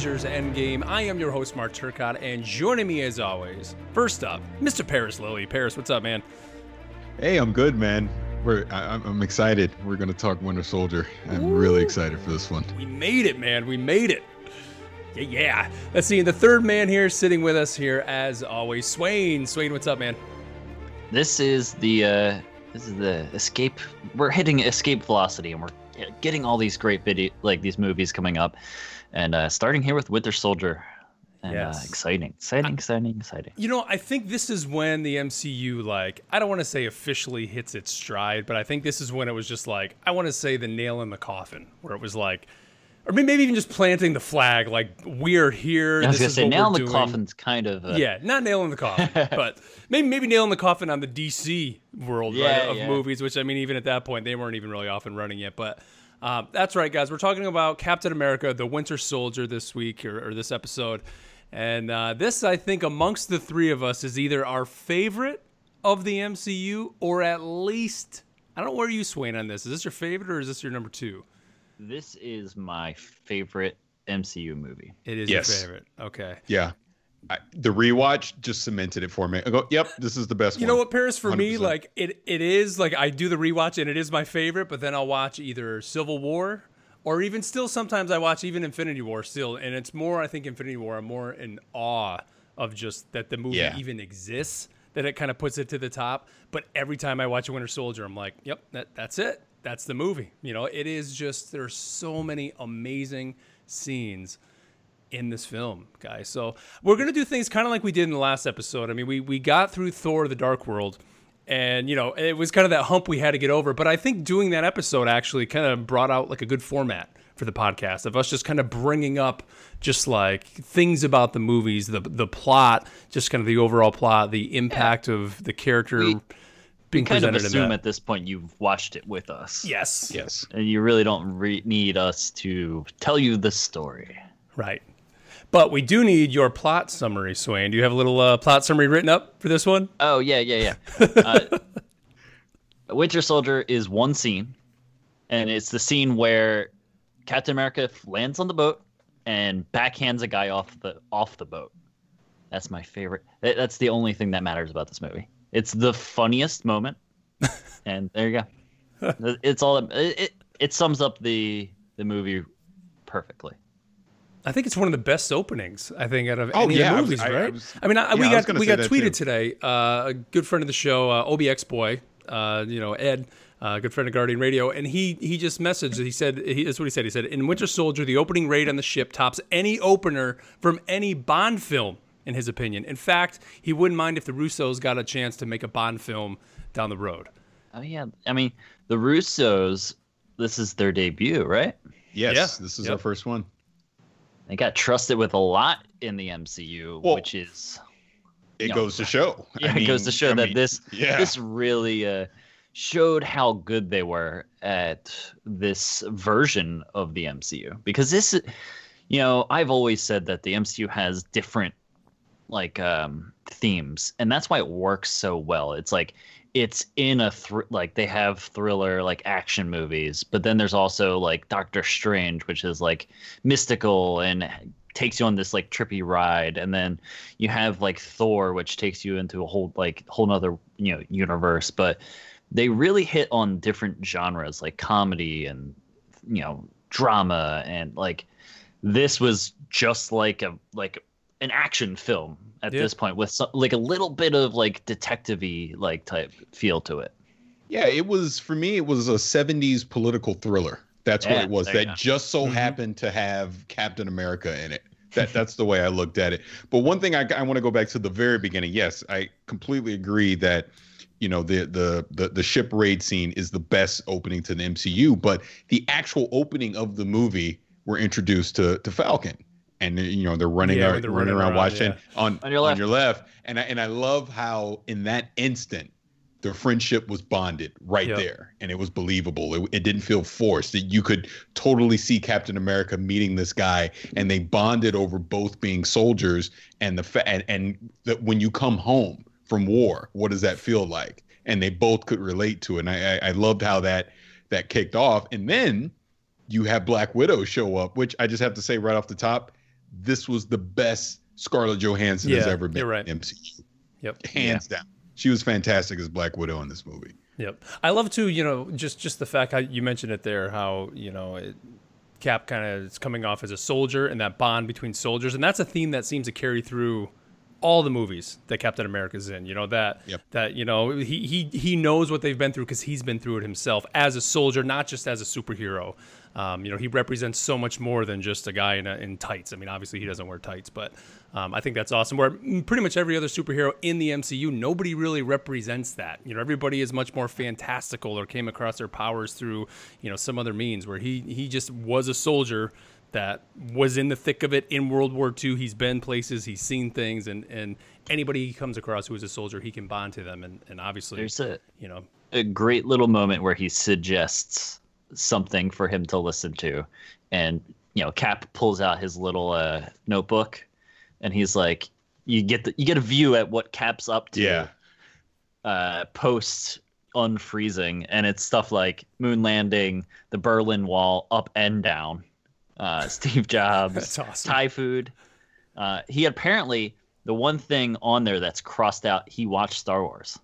Avengers Endgame. I am your host, Mark Turcott, and joining me as always, first up, Mr. Paris Lilly. Paris, what's up, man? Hey, I'm good, man. We're I, I'm- I'm excited. We're gonna talk Winter Soldier. I'm really excited for this one. We made it, man. We made it. Yeah, yeah. Let's see. The third man here sitting with us here, as always, Swain. Swain, what's up, man? This is the uh, this is the escape. We're hitting escape velocity, and we're getting all these great video like these movies coming up, and uh, starting here with Winter Soldier. And uh, Yes. exciting, exciting, exciting, exciting. You know, I think this is when the MCU, like, I don't want to say officially hits its stride, but I think this is when it was just like, I want to say the nail in the coffin, where it was like, or maybe maybe even just planting the flag, like, we're here. I was gonna say nail in the doing. coffin's kind of uh, Yeah, not nail in the coffin, but maybe maybe nail in the coffin on the DC world right, of yeah. movies. Which I mean, even at that point, they weren't even really off and running yet. But um, that's right, guys. We're talking about Captain America: The Winter Soldier this week or, or this episode, and uh, this I think amongst the three of us is either our favorite of the MCU or at least I don't know where you Swain on this. Is this your favorite or is this your number two? This is my favorite MCU movie. It is Yes. your favorite. Okay. Yeah, I, the rewatch just cemented it for me. I go, yep, this is the best You one. know what, Paris? For me, 100%. like it, it is like I do the rewatch and it is my favorite. But then I'll watch either Civil War or even still sometimes I watch even Infinity War still, and it's more I think Infinity War. I'm more in awe of just that the movie Yeah. even exists. That it kind of puts it to the top. But every time I watch a Winter Soldier, I'm like, yep, that, that's it. That's the movie. You know, it is just there's so many amazing scenes in this film, guys. So we're gonna do things kind of like we did in the last episode. I mean, we we got through Thor: The Dark World, and you know it was kind of that hump we had to get over. But I think doing that episode actually kind of brought out like a good format for the podcast of us just kind of bringing up just like things about the movies, the the plot, just kind of the overall plot, the impact of the character We- being kind of assume that. at this point you've watched it with us. yes, Yes. And you really don't re- need us to tell you the story. right. But we do need your plot summary, Swain. Do you have a little uh, plot summary written up for this one? Oh yeah, yeah, yeah. uh, Winter Soldier is one scene, and it's the scene where Captain America lands on the boat and backhands a guy off the off the boat. That's my favorite. that- That's the only thing that matters about this movie. It's the funniest moment, and there you go. It's all. It, it it sums up the the movie perfectly. I think it's one of the best openings. I think out of Oh, any yeah, of the movies, I- I right? I, was- mean, I, we yeah, I was got gonna we got tweeted too. today. Uh, a good friend of the show, uh, OBX boy, uh, you know Ed, uh, good friend of Guardian Radio, and he he just messaged. He said he, that's what he said. He said in Winter Soldier, the opening raid on the ship tops any opener from any Bond film. In his opinion, in fact, he wouldn't mind if the Russos got a chance to make a Bond film down the road. Oh yeah, I mean the Russos. This is their debut, right? Yes, Yeah. this is Yep. our first one. They got trusted with a lot in the MCU, Well, which is It Yeah. goes to show. I yeah, it goes to show I that mean, this yeah. this really uh, showed how good they were at this version of the MCU. Because this, you know, I've always said that the MCU has different like um, themes, and that's why it works so well. It's like it's in a thr- like they have thriller like action movies, but then there's also like Doctor Strange, which is like mystical and takes you on this like trippy ride and then you have like thor which takes you into a whole like whole nother you know universe but they really hit on different genres like comedy and you know drama and like this was just like a like an action film at Yeah. this point with some, like a little bit of like detective-y like type feel to it Yeah, it was for me. It was a '70s political thriller. That's what it was. there you That go. just so Mhm. happened to have Captain America in it. That that's the way I looked at it. But one thing I, I want to go back to the very beginning. Yes, I completely agree that you know the, the the the ship raid scene is the best opening to the MCU. But the actual opening of the movie, we're introduced to to Falcon, and uh, you know they're running Yeah, ar- when they're running, running around, around, watching yeah. on On your on left. your left, and I, and I love how in that instant the friendship was bonded right Yep. there and it was believable it, it didn't feel forced that you could totally see captain america meeting this guy and they bonded over both being soldiers and the fa- and, and that when you come home from war what does that feel like and they both could relate to it and i i, I loved how that that kicked off and then you have Black Widow show up, which I just have to say right off the top, this was the best Scarlett Johansson has ever been you're right. in MCU. Yep. Hands down. She was fantastic as Black Widow in this movie. Yep. I love too, you know, just just the fact how you mentioned it there, how you know, it, Cap kind of is coming off as a soldier and that bond between soldiers, and that's a theme that seems to carry through all the movies that Captain America's in. You know that Yep. that you know he he he knows what they've been through because he's been through it himself as a soldier, not just as a superhero. Um, you know, he represents so much more than just a guy in, a, in tights. I mean, obviously he doesn't wear tights, but um, I think that's awesome. Where pretty much every other superhero in the MCU, nobody really represents that. You know, everybody is much more fantastical or came across their powers through, you know, some other means. Where he he just was a soldier that was in the thick of it in World War II. He's been places, he's seen things, and and anybody he comes across who is a soldier, he can bond to them. And and obviously, There's a, you know, a great little moment where he suggests something for him to listen to. And, you know, Cap pulls out his little uh, notebook and he's like, you get the, you get a view at what Cap's up to Yeah. uh, post unfreezing, and it's stuff like moon landing, the Berlin Wall, up and down, uh, Steve Jobs, That's awesome. Thai food. Uh, he apparently the one thing on there that's crossed out. He watched Star Wars,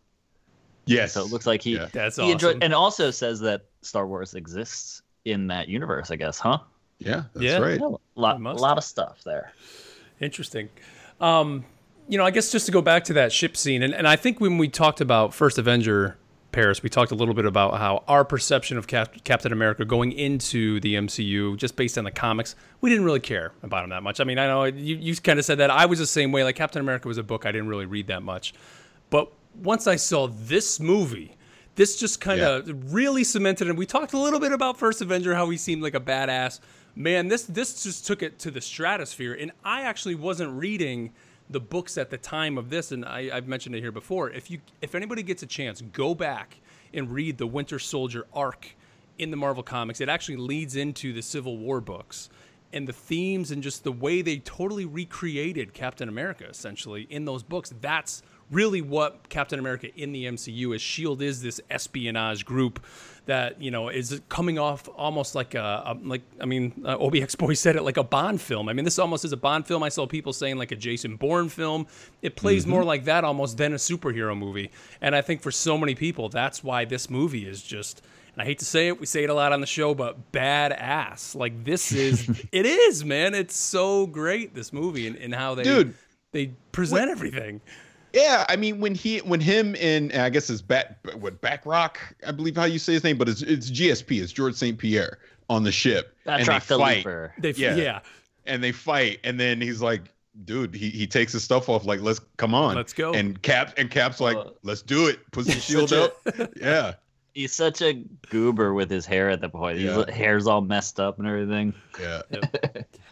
Yes. so it looks like he Yeah. that's he awesome. enjoyed, and also says that Star Wars exists in that universe. I guess, huh? Yeah, that's Yeah. right. Yeah, a lot, a lot of stuff there. Interesting. Um, you know, I guess just to go back to that ship scene, and, and I think when we talked about First Avenger Paris, we talked a little bit about how our perception of Cap- Captain America going into the MCU, just based on the comics, we didn't really care about him that much. I mean, I know you, you kind of said that. I was the same way. Like, Captain America was a book I didn't really read that much. But once I saw this movie, this just kind of really cemented. And we talked a little bit about First Avenger, how he seemed like a badass. Man, this this just took it to the stratosphere. And I actually wasn't reading the books at the time of this, and I, I've mentioned it here before. If you if anybody gets a chance, go back and read the Winter Soldier arc in the Marvel comics. It actually leads into the Civil War books and the themes and just the way they totally recreated Captain America essentially in those books. That's really what Captain America in the MCU is. Shield is this espionage group that you know is coming off almost like a, a like I mean uh, OBX boy said it like a Bond film. I mean this almost is a Bond film. I saw people saying like a Jason Bourne film. It plays more like that almost than a superhero movie. And I think for so many people that's why this movie is just and I hate to say it, we say it a lot on the show, but badass. Like this is it is, man. It's so great this movie and, and how they Dude. they present everything. Yeah, I mean when he when him and, and I guess it's back what Backrock, I believe how you say his name, but it's it's GSP, it's George St. Pierre on the ship. That's and they Rock the fight. Leaper. They Yeah. yeah. And they fight, and then he's like, dude, he, he takes his stuff off, like, let's come on. Let's go. And Cap and Cap's like, Uh, let's do it. Puts the shield up. yeah. He's such a goober with his hair at the point. Yeah. His hair's all messed up and everything. Yeah.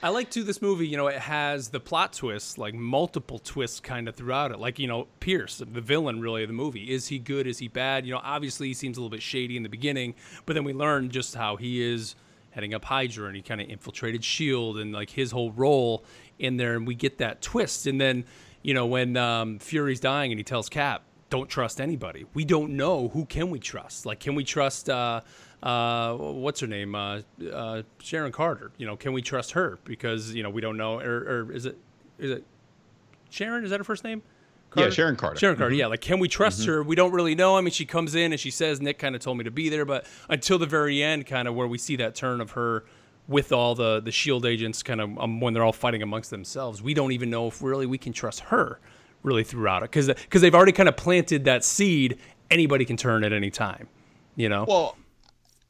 I like too this movie, you know, it has the plot twists, like multiple twists kind of throughout it. Like, you know, Pierce, the villain really of the movie. Is he good? Is he bad? You know, obviously he seems a little bit shady in the beginning, but then we learn just how he is heading up Hydra and he kind of infiltrated Shield and like his whole role in there and we get that twist. And then, you know, when um, Fury's dying and he tells Cap, don't trust anybody. We don't know who can we trust. Like, can we trust uh, uh, what's her name, uh, uh, Sharon Carter? You know, can we trust her because you know we don't know, or, or is it is it Sharon? Is that her first name? Yeah, Sharon Carter. Sharon Carter. Yeah, like can we trust her? We don't really know. I mean, she comes in and she says Nick kind of told me to be there, but until the very end, kind of where we see that turn of her with all the the Shield agents, kind of um, when they're all fighting amongst themselves, we don't even know if really we can trust her really throughout it because because they've already kind of planted that seed. Anybody can turn at any time. You know. Well,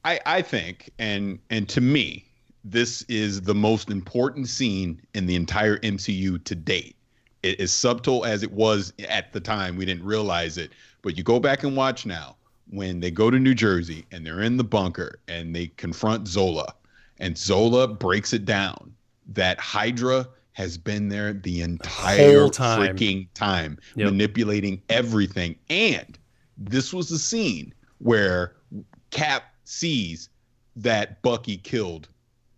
I I think and and to me, this is the most important scene in the entire MCU to date. As subtle as it was at the time. We didn't realize it, but you go back and watch now when they go to New Jersey and they're in the bunker and they confront Zola, and Zola breaks it down that Hydra has been there the entire whole time. freaking time, Yep. manipulating everything. And this was the scene where Cap sees that Bucky killed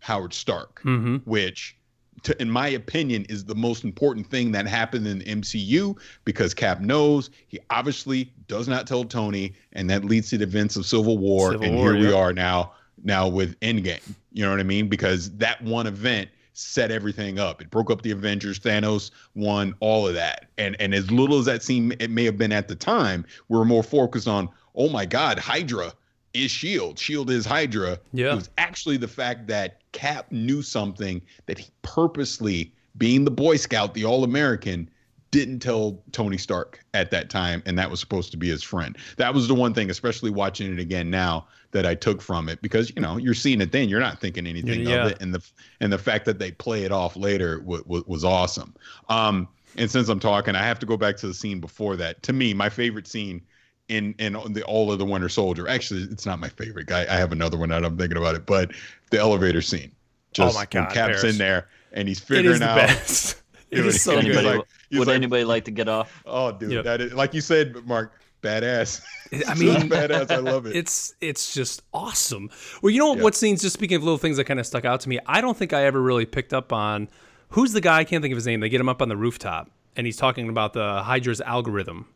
Howard Stark, mm-hmm. which, to, in my opinion, is the most important thing that happened in the MCU because Cap knows he obviously does not tell Tony, and that leads to the events of Civil War. Civil and War, here we are now. now with Endgame. You know what I mean? Because that one event set everything up. It broke up the Avengers. Thanos won all of that. And and as little as that seemed it may have been at the time, we were more focused on, oh my God, Hydra is Shield. Shield is Hydra. Yeah. It was actually the fact that Cap knew something that he purposely, being the Boy Scout, the All American, didn't tell Tony Stark at that time, and that was supposed to be his friend. That was the one thing, especially watching it again now, that I took from it because you know you're seeing it then, you're not thinking anything Yeah. of it, and the and the fact that they play it off later w- w- was awesome. Um, and since I'm talking, I have to go back to the scene before that. To me, my favorite scene in in the all of the Winter Soldier. Actually, it's not my favorite guy. I have another one that I'm thinking about it, but the elevator scene. Just my God, Cap's Paris. in there and he's It figuring is the out. best. it Dude, is so good. like- would like- anybody like to get off? Oh, dude, Yep. that is like you said, Mark. Badass. I mean, badass. I love it. It's it's just awesome. Well, you know what? What scenes? Just speaking of little things that kind of stuck out to me, I don't think I ever really picked up on who's the guy. I can't think of his name. They get him up on the rooftop, and he's talking about the Hydra's algorithm.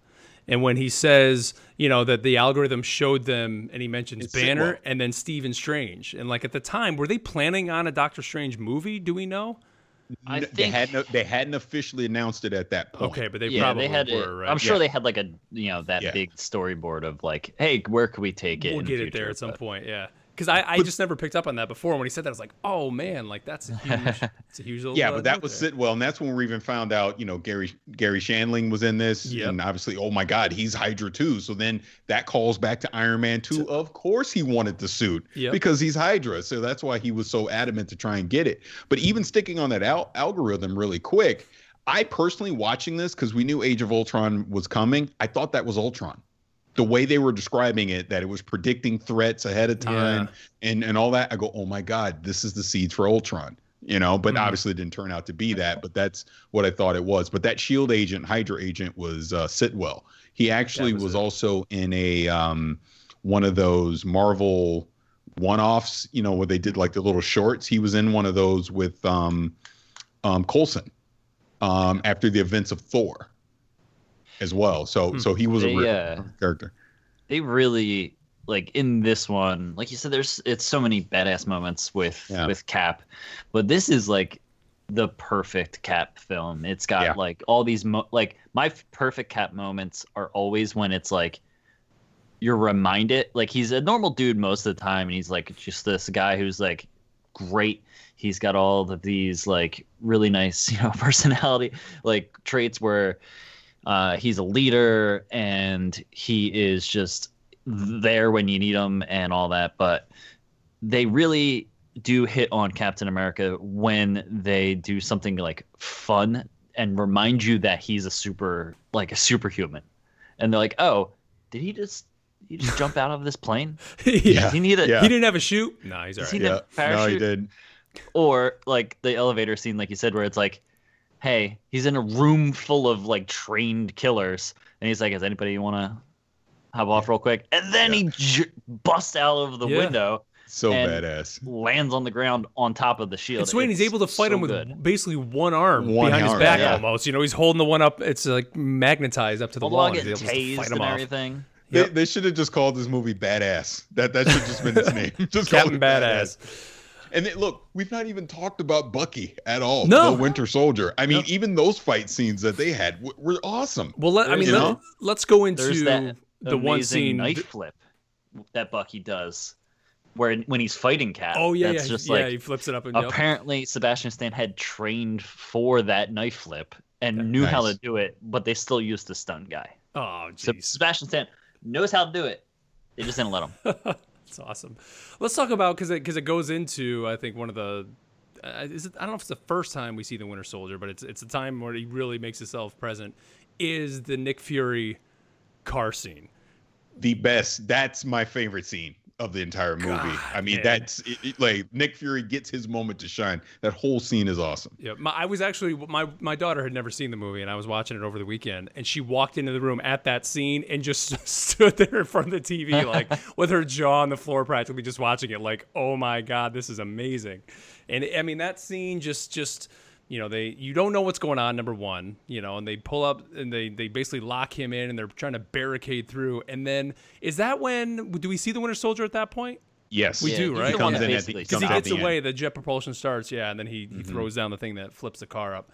And when he says, you know, that the algorithm showed them, and he mentions It's Banner Sitwell. and then Stephen Strange, and like at the time, were they planning on a Doctor Strange movie? Do we know? I N- they hadn't they hadn't officially announced it at that point. Okay, but they yeah, probably they had. were, it, right? I'm sure Yeah. they had like a you know that Yeah. big storyboard of like, hey, where could we take it? we'll in get the it there at some but- point. Yeah, because I, I just never picked up on that before. When he said that, I was like, oh man, like that's a huge, it's a huge. Little, Yeah, but that was there. Sitwell, and that's when we even found out, you know, Garry Garry Shandling was in this, Yep. and obviously, oh my God, he's Hydra too. So then that calls back to Iron Man two. Of course, he wanted the suit Yep. because he's Hydra, so that's why he was so adamant to try and get it. But even sticking on that al- algorithm really quick, I personally watching this because we knew Age of Ultron was coming. I thought that was Ultron. The way they were describing it, that it was predicting threats ahead of time and and all that, I go, oh my god, this is the seeds for Ultron. You know, but Mhm. obviously it didn't turn out to be that. But that's what I thought it was. But that Shield agent, Hydra agent, was uh, Sitwell. He actually was was, also in a um, one of those Marvel one-offs. You know, where they did like the little shorts. He was in one of those with um, um, Coulson um, after the events of Thor as well. So Hmm. so he was a real uh, character. they really like in this one like you said there's it's so many badass moments with Yeah. with cap but this is like the perfect cap film it's got Yeah. like all these mo- like my f- perfect cap moments are always when it's like you're reminded like he's a normal dude most of the time and he's like just this guy who's like great he's got all of these like really nice you know personality like traits where uh, he's a leader and he is just there when you need him and all that. But they really do hit on Captain America when they do something like fun and remind you that he's a super like a superhuman. And they're like, oh, did he just he just jump out of this plane? yeah. Does he need a Yeah. He didn't have a chute. No, he's all right. He Yeah, no, he parachute? did. or like the elevator scene like you said where it's like hey he's in a room full of like trained killers and he's like "Is anybody want to hop off real quick and then he j- busts out of the Yeah. window So And- badass. lands on the ground on top of the shield And Swain, he's able to fight so him with good. basically one arm One behind his back yeah. almost. You know, he's holding the one up. It's like magnetized up to the although wall. and get he's able to tased fight him and off. everything They, Yep. they should have just called this movie Badass. That that should just been its name. Just call Captain it Badass. And then, look, we've not even talked about Bucky at all. No. the Winter Soldier. I mean, Yep. even those fight scenes that they had w- were awesome. Well, let, I mean, let, let's go into that the one scene. knife flip that bucky does where when he's fighting cat Oh yeah, that's yeah, just yeah. like he flips it up and yep. apparently Sebastian Stan had trained for that knife flip and knew how to do it, but they still used the stun guy. Oh, So. Sebastian Stan knows how to do it. They just didn't let him. That's awesome. Let's talk about because it because it goes into I think one of the uh, it, I don't know if it's the first time we see the Winter Soldier, but it's it's a time where he really makes himself present. Is the Nick Fury car scene? The best. That's my favorite scene of the entire movie. God, I mean, that's it, it- like Nick Fury gets his moment to shine. That whole scene is awesome. Yeah, my, I was actually my my daughter had never seen the movie, and I was watching it over the weekend, and she walked into the room at that scene and just stood there in front of the TV, like with her jaw on the floor, practically just watching it, like, oh my god, this is amazing. And I mean, that scene just just you know they you don't know what's going on number one you know and they pull up and they they basically lock him in and they're trying to barricade through and then is that when do we see the winter soldier at that point Yes, We do, right? the He one comes in at the- basically because he gets the end. away. The jet propulsion starts, yeah, and then he, he throws down the thing that flips the car up.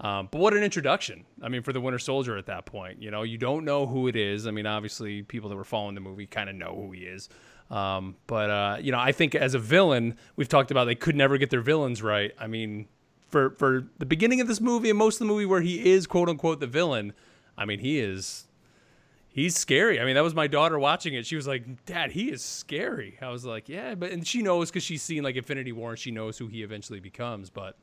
Um, but what an introduction! I mean, for the Winter Soldier at that point, you know, you don't know who it is. I mean, obviously, people that were following the movie kind of know who he is. Um, but uh, you know, I think as a villain, we've talked about they could never get their villains right. I mean, for for the beginning of this movie and most of the movie where he is quote unquote the villain, I mean, he is he's scary. I mean, that was my daughter watching it. She was like, "Dad, he is scary." I was like, "Yeah," but and she knows because she's seen like Infinity War and she knows who he eventually becomes. But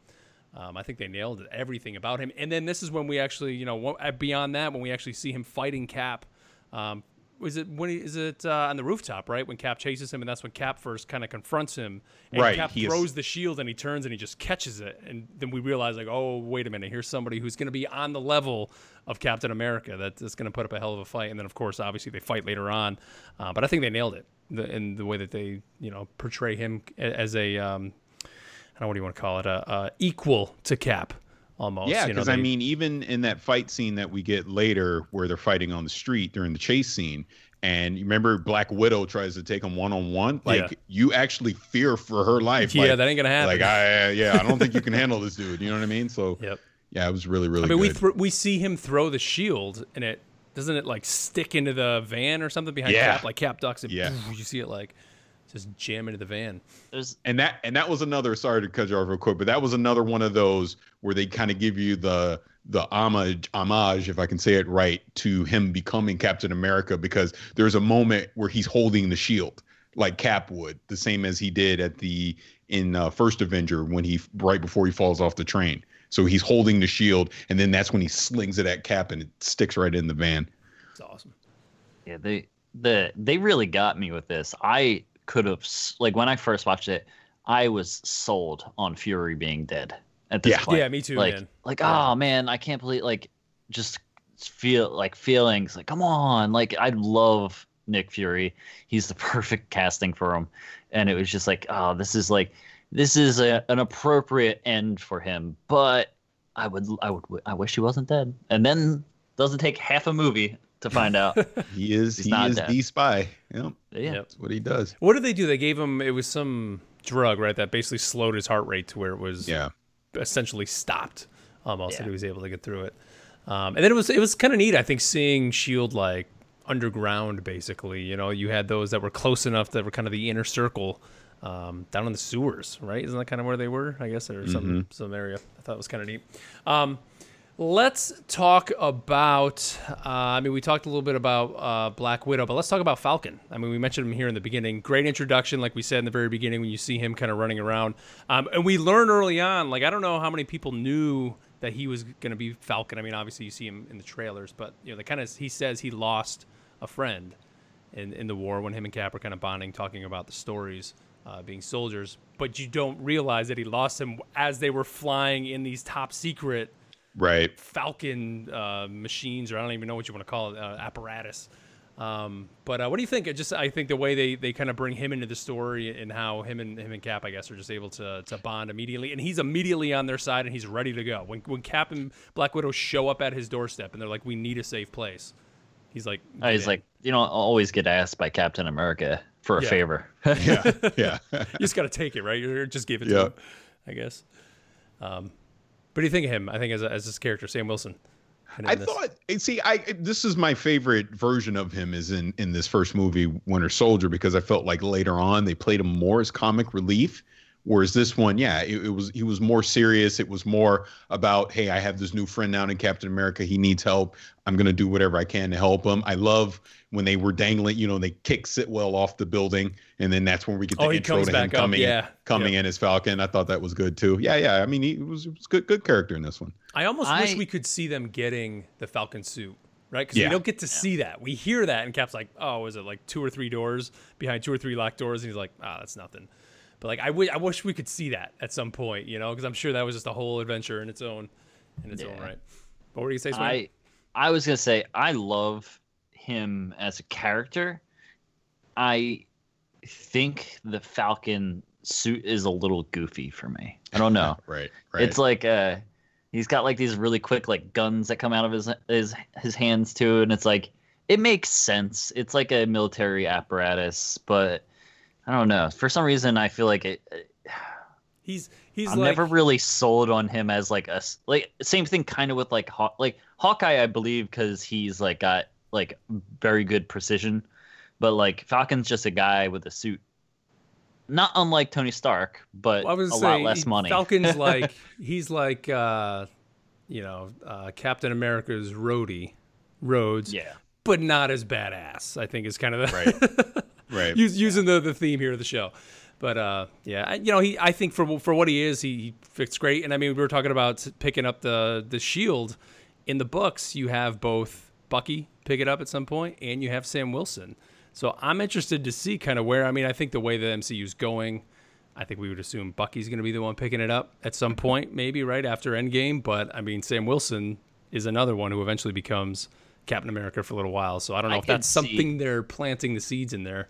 um, I think they nailed everything about him. And then this is when we actually, you know, uh, beyond that, when we actually see him fighting Cap. Um, was it when he is it uh, on the rooftop, right? When Cap chases him, and that's when Cap first kind of confronts him. And Right, Cap he is- throws the shield, and he turns and he just catches it, and then we realize like, oh, wait a minute, here's somebody who's going to be on the level of Captain America. That- That's going to put up a hell of a fight. And then of course, obviously, they fight later on. Uh, but I think they nailed it the, in the way that they, you know, portray him as a, um, I don't know what do you want to call it, a, a equal to Cap. Almost, Yeah, you know, because I mean, even in that fight scene that we get later, where they're fighting on the street during the chase scene, and you remember Black Widow tries to take him one on one, like Yeah. you actually fear for her life. Yeah, like, that ain't gonna happen. Like I, yeah, I don't think you can handle this dude. You know what I mean? So Yep. yeah, it was really, really I mean, we good. thr we see him throw the shield, and it doesn't it like stick into the van or something behind Yeah. Cap, like Cap ducks, and Yeah. you see it like just jam into the van. There's and that and that was another sorry to cut you off real quick but that was another one of those where they kind of give you the the homage homage if i can say it right to him becoming captain america because there's a moment where he's holding the shield like cap would the same as he did at the in uh, first avenger when he right before he falls off the train so he's holding the shield and then that's when he slings it at cap and it sticks right in the van It's awesome. Yeah, they the they really got me with this. I could have like when I first watched it, I was sold on Fury being dead at this Yeah. point. Yeah, me too, Like man. like Yeah. oh man, I can't believe like just feel like feelings like come on, like I love Nick Fury. He's the perfect casting for him, and it was just like oh this is like this is a, an appropriate end for him, but I would I would I wish he wasn't dead. And then doesn't take half a movie to find out. he is He's he not is dead. the spy yep yeah. That's what he does What did they do? They gave him it was some drug, right? That basically slowed his heart rate to where it was yeah essentially stopped almost, Yeah. and he was able to get through it. Um, and then it was it was kind of neat, I think, seeing Shield like underground, basically. You know, you had those that were close enough that were kind of the inner circle. Um, down in the sewers, right? Isn't that kind of where they were? I guess or some some area. I thought it was kind of neat. Um, let's talk about. Uh, I mean, we talked a little bit about uh, Black Widow, but let's talk about Falcon. I mean, we mentioned him here in the beginning. Great introduction, like we said in the very beginning, when you see him kind of running around. Um, and we learn early on. Like I don't know how many people knew that he was going to be Falcon. I mean, obviously you see him in the trailers, but you know, the kind of he says he lost a friend in, in the war when him and Cap are kind of bonding, talking about the stories, uh, being soldiers. But you don't realize that he lost him as they were flying in these top secret right Falcon uh, machines, or I don't even know what you want to call it, uh, apparatus. Um, but uh, what do you think? Just I think the way they, they kind of bring him into the story and how him and him and Cap, I guess, are just able to, to bond immediately, and he's immediately on their side and he's ready to go. When when Cap and Black Widow show up at his doorstep and they're like, "We need a safe place," he's like, Uh, He's in." like, you know, I'll always get asked by Captain America for a Yeah. favor. yeah yeah you just got to take it, right? You just give it to him, I guess. Um, what do you think of him? I think as a, as this character, Sam Wilson. I this. thought, see, I this is my favorite version of him is in in this first movie, Winter Soldier, because I felt like later on they played him more as comic relief, whereas this one, yeah, it, it was he was more serious. It was more about, hey, I have this new friend now in Captain America. He needs help. I'm gonna do whatever I can to help him. I love when they were dangling, you know, they kick Sitwell off the building, and then that's when we get the Oh, he intro comes to him back up, coming, yeah. coming in as Falcon. I thought that was good too. Yeah, yeah. I mean, he was, it was good, good character in this one. I almost wish we could see them getting the Falcon suit, right? Because Yeah. we don't get to see that. We hear that, and Cap's like, "Oh, is it like two or three doors behind two or three locked doors?" And he's like, "Ah, that's nothing." But like, I wish we could see that at some point, you know, because I'm sure that was just a whole adventure in its own, in its own Yeah. right. What were you say, Swain? I I was gonna say I love him as a character. I think the Falcon suit is a little goofy for me. I don't know. Right, right. It's like uh he's got like these really quick like guns that come out of his his his hands too, and it's like it makes sense. It's like a military apparatus, but I don't know. For some reason, I feel like it. He's he's I'm like never really sold on him as like a like same thing kind of with like Haw- like Hawkeye I believe because he's like got like very good precision, but like Falcon's just a guy with a suit, not unlike Tony Stark, but was a saying, lot less he- money. Falcon's like he's like uh, you know uh, Captain America's roadie, Rhodes, yeah, but not as badass. I think is kind of the Right. right. Us- using the, the theme here of the show. But uh, yeah, I, you know, he I think for for what he is, he, he fits great. And I mean, we were talking about picking up the the shield in the books. You have both Bucky pick it up at some point, and you have Sam Wilson. So I'm interested to see kind of where. I mean, I think the way the MCU is going, I think we would assume Bucky's going to be the one picking it up at some point, maybe right after Endgame. But I mean, Sam Wilson is another one who eventually becomes Captain America for a little while. So I don't know I if that's see- something they're planting the seeds in there.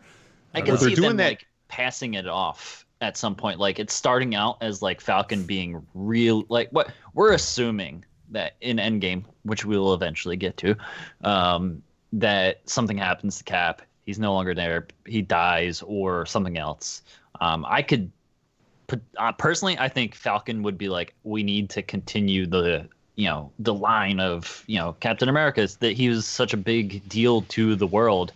I can see doing them that- like passing it off at some point. Like it's starting out as like Falcon being real. Like what we're assuming that in Endgame, which we will eventually get to, um, that something happens to Cap. He's no longer there. He dies or something else. Um, I could. put- Uh, personally, I think Falcon would be like, we need to continue the you know the line of you know Captain America's that he was such a big deal to the world.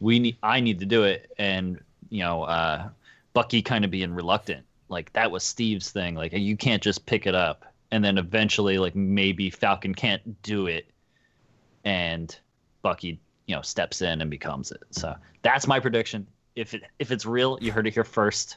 We need, I need to do it, and you know, uh, Bucky kind of being reluctant. Like that was Steve's thing. Like you can't just pick it up, and then eventually, like maybe Falcon can't do it, and Bucky, you know, steps in and becomes it. So that's my prediction. If it if it's real, you heard it here first.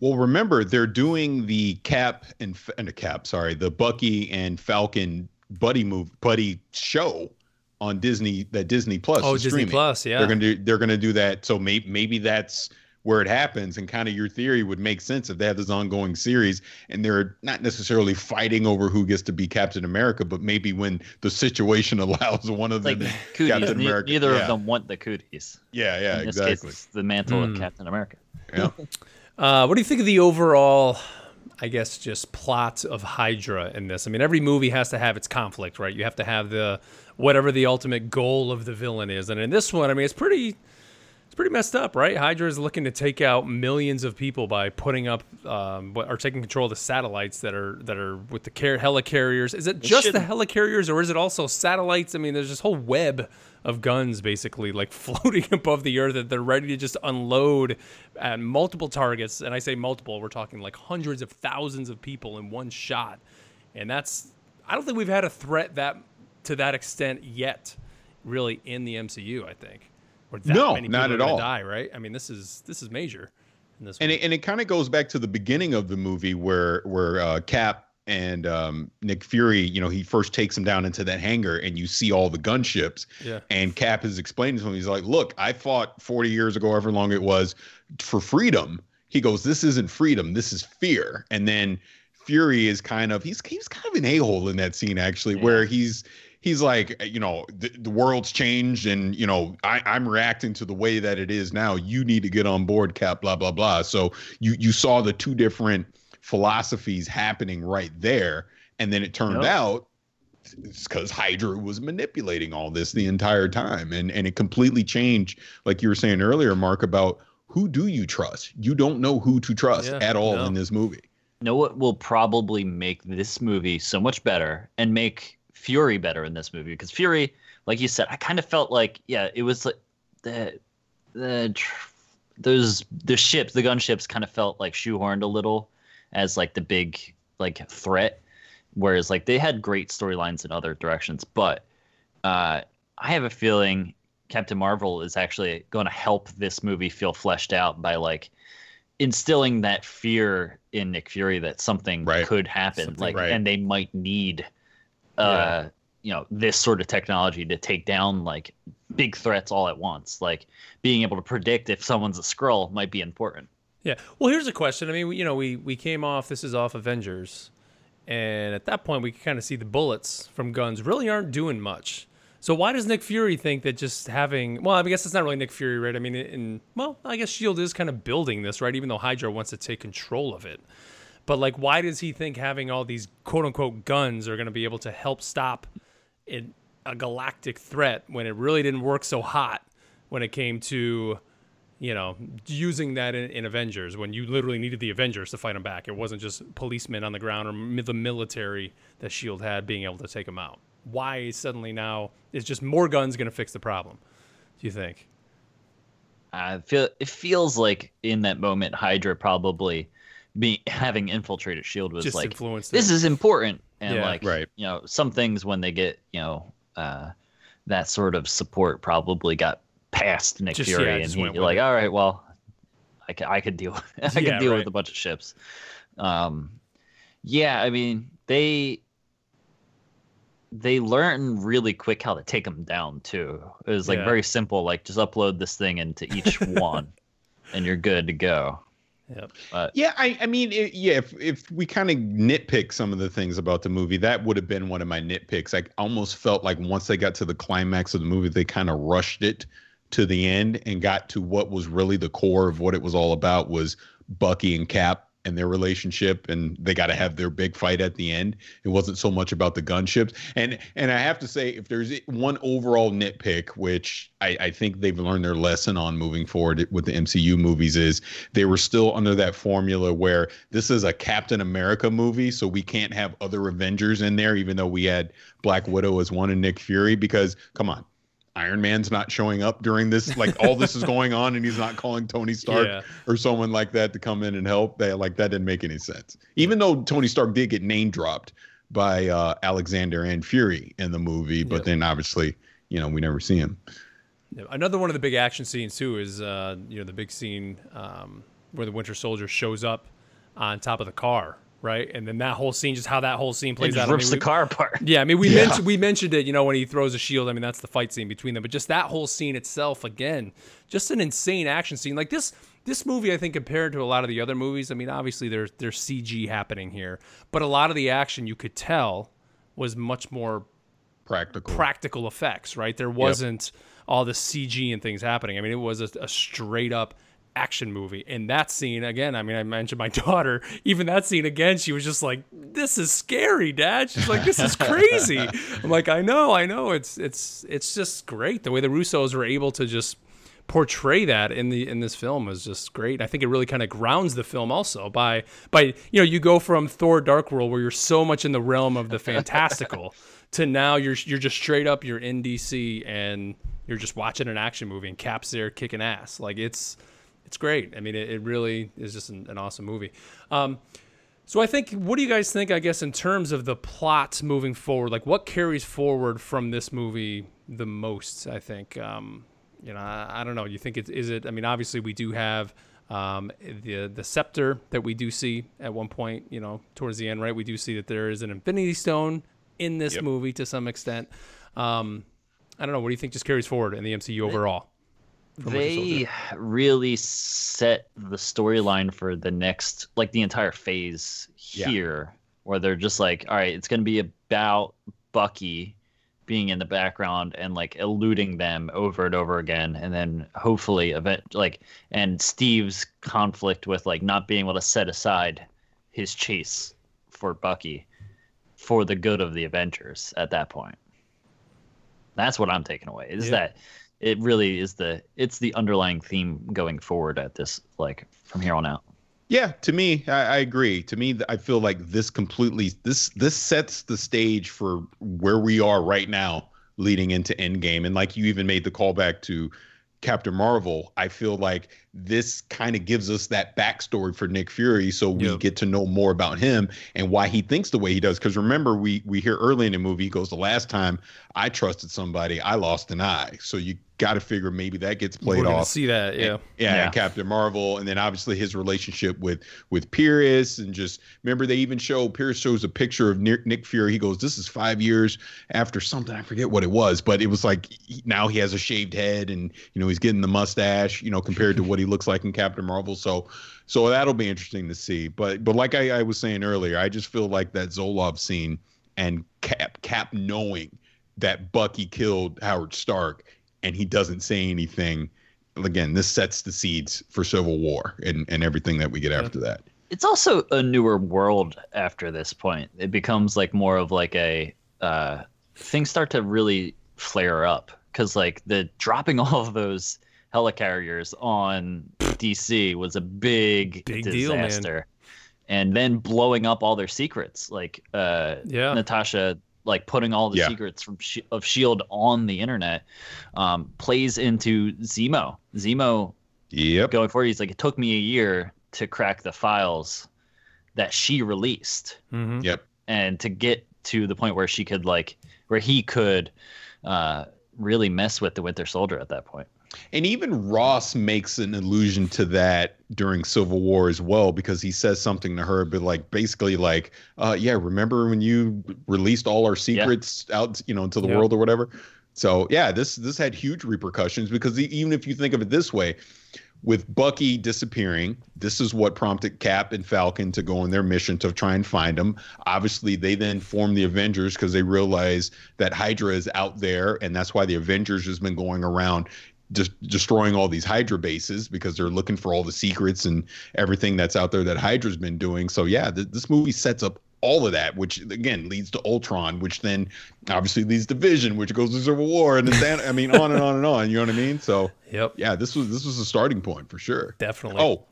Well, remember they're doing the Cap and and a Cap, sorry, the Bucky and Falcon buddy move buddy show on Disney that Disney Plus. Oh, is Disney streaming. Plus, yeah. They're gonna do they're gonna do that. So maybe maybe that's where it happens, and kind of your theory would make sense if they have this ongoing series and they're not necessarily fighting over who gets to be Captain America, but maybe when the situation allows one of Like them, cooties, Captain ne- America. neither yeah. of them want the cooties. Yeah, yeah, In this exactly. case, it's the mantle Hmm. of Captain America. Yeah. Uh, what do you think of the overall, I guess, just plot of Hydra in this? I mean, every movie has to have its conflict, right? You have to have the whatever the ultimate goal of the villain is, and in this one, I mean, it's pretty. Pretty messed up, right? Hydra is looking to take out millions of people by putting up um, or taking control of the satellites that are that are with the car- helicarriers. Is it just the shouldn't- helicarriers, or is it also satellites? I mean, there's this whole web of guns basically like floating above the earth that they're ready to just unload at multiple targets. And I say multiple, we're talking like hundreds of thousands of people in one shot. And that's I don't think we've had a threat that to that extent yet, really in the MCU. I think. Or that No, many not people at are gonna all. Die, right? I mean, this is this is major. In this and one. it, and it kind of goes back to the beginning of the movie where where uh, Cap and um, Nick Fury, you know, he first takes him down into that hangar, and you see all the gunships. Yeah. And Cap is explaining to him, he's like, "Look, I fought 40 years ago, however long it was, for freedom." He goes, "This isn't freedom. This is fear." And then Fury is kind of he's he's kind of an a hole in that scene actually, where he's he's like, eh, you know, the, the world's changed, and you know, I, I'm reacting to the way that it is now. You need to get on board, Cap. Blah blah blah. So you you saw the two different philosophies happening right there, and then it turned Yep. out it's because Hydra was manipulating all this the entire time, and and it completely changed, like you were saying earlier, Mark, about who do you trust? You don't know who to trust Yeah, at all no. in this movie. know what will probably make this movie so much better and make Fury better in this movie because Fury, like you said, I kind of felt like yeah, it was like the the those the ships, the gunships, kind of felt like shoehorned a little as like the big like threat, whereas like they had great storylines in other directions, but uh, I have a feeling Captain Marvel is actually going to help this movie feel fleshed out by like instilling that fear in Nick Fury that something Right. could happen, Something- like, right. and they might need, uh, you know, this sort of technology to take down like big threats all at once. Like being able to predict if someone's a scroll might be important. Yeah. Well, here's a question. I mean, you know, we we came off. This is off Avengers, and at that point, we could kind of see the bullets from guns really aren't doing much. So why does Nick Fury think that just having? Well, I guess it's not really Nick Fury, right? I mean, in well, I guess Shield is kind of building this, right? Even though Hydra wants to take control of it, but like, why does he think having all these quote unquote guns are going to be able to help stop it, a galactic threat when it really didn't work so hot when it came to you know, using that in, in, Avengers when you literally needed the Avengers to fight them back. It wasn't just policemen on the ground or the military that Shield had being able to take them out. Why suddenly now is just more guns going to fix the problem? Do you think? I feel it feels like in that moment Hydra probably be having infiltrated Shield was just like this it. is important and yeah, like right. you know some things when they get you know uh, that sort of support probably got past Nick just, Fury, yeah, and he's like, it. all right, well, I can I could deal I can yeah, deal right. with a bunch of ships. Um, yeah, I mean they they learn really quick how to take them down too. It was like yeah. very simple, like just upload this thing into each one, and you're good to go. Yep. But, yeah, I, I mean, it, yeah. If if we kind of nitpick some of the things about the movie, that would have been one of my nitpicks. I almost felt like once they got to the climax of the movie, they kind of rushed it to the end and got to what was really the core of what it was all about was Bucky and Cap and their relationship and they got to have their big fight at the end. It wasn't so much about the gunships. And and i have to say if there's one overall nitpick which I, I think they've learned their lesson on moving forward with the mcu movies is they were still under that formula where this is a captain america movie so we can't have other avengers in there even though we had black widow as one and nick fury because come on Iron Man's not showing up during this. Like all this is going on, and he's not calling Tony Stark yeah. or someone like that to come in and help. That like that didn't make any sense. Even though Tony Stark did get name dropped by uh, Alexander and Fury in the movie, but yep. then obviously, you know, we never see him. Another one of the big action scenes too is uh, you know the big scene um, where the Winter Soldier shows up on top of the car right? And then that whole scene, just how that whole scene plays out. Rips I mean, the car apart. Yeah, I mean, we yeah. mentioned we mentioned it. You know, when he throws a shield. I mean, that's the fight scene between them. But just that whole scene itself, again, just an insane action scene. Like this, this movie, I think, compared to a lot of the other movies. I mean, obviously there's there's CG happening here, but a lot of the action you could tell was much more practical practical effects. Right, there wasn't. Yep. All the CG and things happening. I mean, it was a, a straight up action movie. And that scene, again, I mean, I mentioned my daughter, even that scene again, she was just like, This is scary, Dad. She's like, This is crazy. I'm like, I know, I know. It's it's it's just great. The way the Russos were able to just portray that in the in this film is just great. I think it really kind of grounds the film also by by you know, you go from Thor Dark World where you're so much in the realm of the fantastical to now you're you're just straight up you're in DC and you're just watching an action movie and Cap's there kicking ass. Like it's it's great. I mean, it, it really is just an, an awesome movie. Um, so I think, what do you guys think? I guess in terms of the plot moving forward, like what carries forward from this movie the most? I think, um, you know, I, I, don't know. You think it is it? I mean, obviously we do have um, the the scepter that we do see at one point. You know, towards the end, right? We do see that there is an Infinity Stone in this yep. movie to some extent. Um, I don't know. What do you think just carries forward in the MCU overall? They really set the storyline for the next like the entire phase here yeah. where they're just like all right it's going to be about bucky being in the background and like eluding them over and over again and then hopefully event like and steve's conflict with like not being able to set aside his chase for bucky for the good of the avengers at that point that's what i'm taking away is yeah. that it really is the it's the underlying theme going forward at this like from here on out. Yeah, to me, I, I, agree. To me, I feel like this completely this this sets the stage for where we are right now, leading into Endgame. And like you even made the callback to Captain Marvel, I feel like this kind of gives us that backstory for Nick Fury, so we yep. get to know more about him and why he thinks the way he does. Because remember, we we hear early in the movie, he goes, "The last time I trusted somebody, I lost an eye." So you got to figure maybe that gets played We're off. See that, yeah. And, yeah, yeah. And Captain Marvel, and then obviously his relationship with with Pierce, and just remember they even show Pierce shows a picture of Nick, Nick Fury. He goes, "This is five years after something. I forget what it was, but it was like he, now he has a shaved head, and you know he's getting the mustache, you know, compared to what he looks like in Captain Marvel. So, so that'll be interesting to see. But but like I, I was saying earlier, I just feel like that Zolov scene and Cap Cap knowing that Bucky killed Howard Stark and he doesn't say anything. Again, this sets the seeds for Civil War and, and everything that we get after that. It's also a newer world after this point. It becomes like more of like a uh, things start to really flare up because like the dropping all of those helicarriers on DC was a big, Big deal, man. disaster. And then blowing up all their secrets, like uh, Yeah. Natasha, like putting all the Yeah. secrets from Sh- of Shield on the internet, um, plays into Zemo. Zemo Yep. going forward, he's like, it took me a year to crack the files that she released Mhm. Yep. and to get to the point where she could like where he could uh really mess with the winter soldier at that point And even Ross makes an allusion to that during Civil War as well, because he says something to her, but like basically like, uh, yeah, remember when you released all our secrets out, you know, into the Yeah. world or whatever. So yeah, this this had huge repercussions because even if you think of it this way, with Bucky disappearing, this is what prompted Cap and Falcon to go on their mission to try and find him. Obviously, they then form the Avengers because they realize that Hydra is out there, and that's why the Avengers has been going around just destroying all these Hydra bases because they're looking for all the secrets and everything that's out there that Hydra's been doing. So yeah, th- this movie sets up all of that, which again leads to Ultron, which then obviously leads to Vision, which goes to Civil War, and then I mean on and on and on. You know what I mean? So Yep. yeah, this was this was a starting point for sure. Definitely. Oh,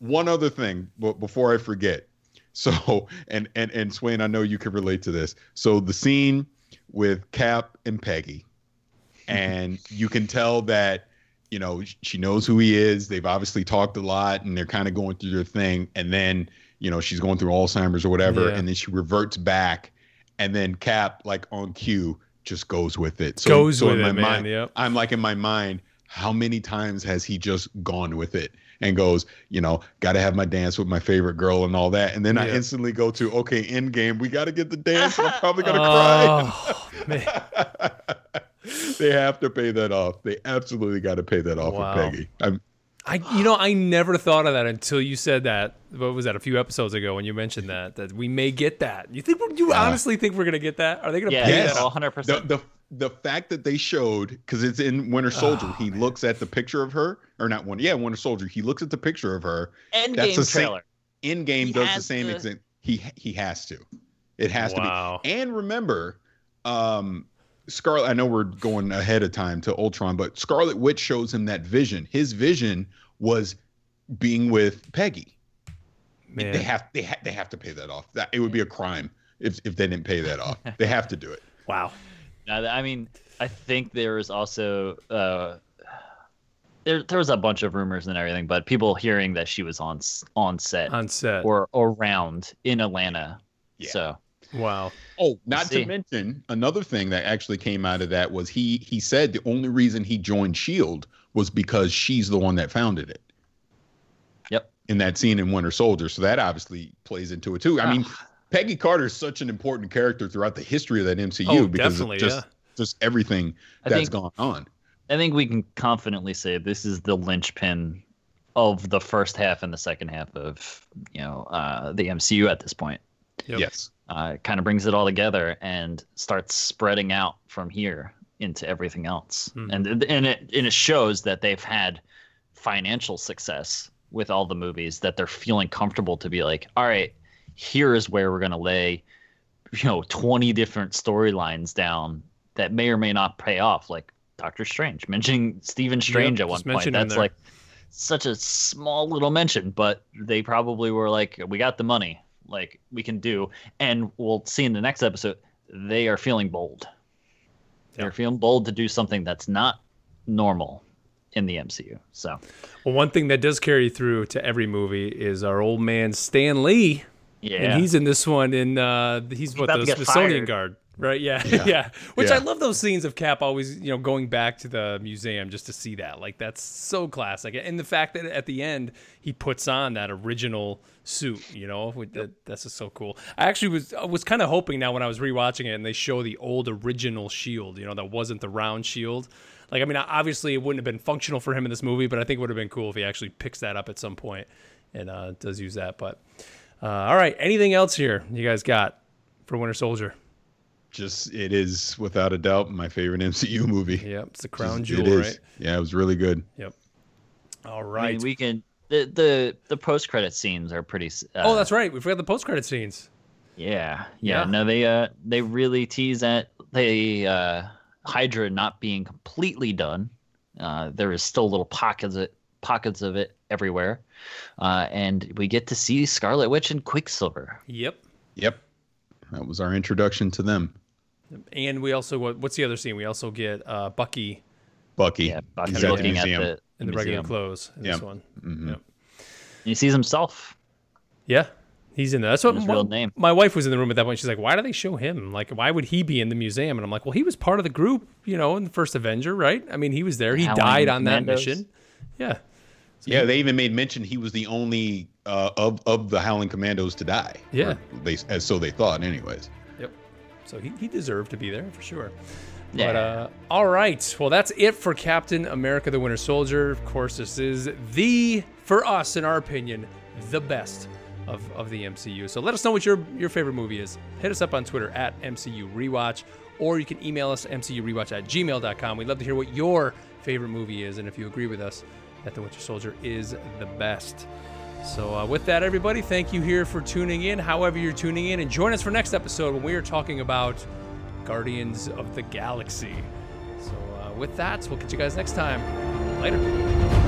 one other thing, but before I forget. So, and and and Swain, I know you can relate to this. So the scene with Cap and Peggy, and you can tell that you know she knows who he is. They've obviously talked a lot, and they're kind of going through their thing. And then you know she's going through Alzheimer's or whatever, Yeah. and then she reverts back, and then Cap, like on cue, just goes with it. So, Goes so with in it, my man. mind, Yep. I'm like in my mind, how many times has he just gone with it and goes, you know, got to have my dance with my favorite girl and all that, and then I instantly go to, okay, Endgame, we got to get the dance. I'm probably gonna cry. Oh, man. they have to pay that off. They absolutely got to pay that off Wow. with Peggy. I'm, I, you know, I never thought of that until you said that. What was that? A few episodes ago when you mentioned that that we may get that. You think? You Yeah. honestly think we're gonna get that? Are they gonna yeah pay Yes. that off? 100% the the the fact that they showed because it's in Winter Soldier, Oh, he looks at the picture of her, or not one, yeah, Winter Soldier. He looks at the picture of her. end That's game the same- trailer In game He does the same to- exact. He he has to. It has Wow. to be. And remember, um, Scarlet. I know we're going ahead of time to Ultron, but Scarlet Witch shows him that vision. His vision was being with Peggy. Man, They have they ha- they have to pay that off. That it would be a crime if if they didn't pay that off. they have to do it. wow. Now, I mean, I think there was also uh, there there was a bunch of rumors and everything, but people hearing that she was on on set On set. or around in Atlanta. Yeah. So wow. Oh, not to mention another thing that actually came out of that was he he said the only reason he joined Shield was because she's the one that founded it. Yep. In that scene in Winter Soldier, so that obviously plays into it too. I mean, Peggy Carter is such an important character throughout the history of that MCU Oh, because definitely, of just yeah. just everything I that's think- gone on. I think we can confidently say this is the linchpin of the first half and the second half of you know uh, the MCU at this point. Yep. Yes. Uh, it kind of brings it all together and starts spreading out from here into everything else. Hmm. And and it and it shows that they've had financial success with all the movies that they're feeling comfortable to be like, all right, here is where we're gonna lay, you know, twenty different storylines down that may or may not pay off, like Doctor Strange. Mentioning Stephen Strange Yep, at one point. That's like such a small little mention, but they probably were like, we got the money, like we can do. And we'll see in the next episode, they are feeling bold. They're feeling bold to do something that's not normal in the MCU. So Well, one thing that does carry through to every movie is our old man Stan Lee, yeah, and he's in this one. In uh, he's what the Smithsonian fired. guard, right? Yeah, yeah. Yeah. Which I love those scenes of Cap always, you know, going back to the museum just to see that. Like that's so classic, and the fact that at the end he puts on that original suit, you know, with that, that's just so cool. I actually was I was kind of hoping now when I was rewatching it and they show the old original shield, you know, that wasn't the round shield. Like, I mean, obviously it wouldn't have been functional for him in this movie, but I think it would have been cool if he actually picks that up at some point and uh, does use that. But uh, all right, anything else here you guys got for Winter Soldier? Just it is without a doubt my favorite MCU movie. Yep, it's the crown Just- jewel, it is. right? Yeah, it was really good. Yep. All I mean, we can. The the the post credit scenes are pretty. Uh, oh, that's right. We forgot the post credit scenes. Yeah, yeah, Yeah. No, they uh they really tease at they uh Hydra not being completely done. Uh, there is still little pockets of, pockets of it everywhere, uh, and we get to see Scarlet Witch and Quicksilver. Yep. Yep. That was our introduction to them. And we also what- what's the other scene? We also get uh, Bucky Bucky. Yeah, Bucky He's at the looking at museum. the, in the museum. regular clothes in this Yeah. one. Mhm. Yep. He sees himself. Yeah, he's in there. That's what His my, real name. my wife was in the room at that point. She's like, "Why do they show him? Like, why would he be in the museum?" And I'm like, "Well, he was part of the group, you know, in the first Avenger, right? I mean, he was there. He Howling died on that mission. Yeah, Yeah, they even made mention he was the only uh, of of the Howling Commandos to die. Yeah. They as so they thought, anyways. So he, he deserved to be there for sure. But Yeah. uh, all right, well, that's it for Captain America: The Winter Soldier. Of course, this is the, for us, in our opinion, the best of, of the MCU. So let us know what your your favorite movie is. Hit us up on Twitter at MCU Rewatch, or you can email us MCURewatch at gmail.com. We'd love to hear what your favorite movie is, and if you agree with us that The Winter Soldier is the best. So, uh, with that, everybody, thank you here for tuning in. However, you're tuning in, and join us for next episode when we are talking about Guardians of the Galaxy. So, uh, with that, we'll catch you guys next time. Later.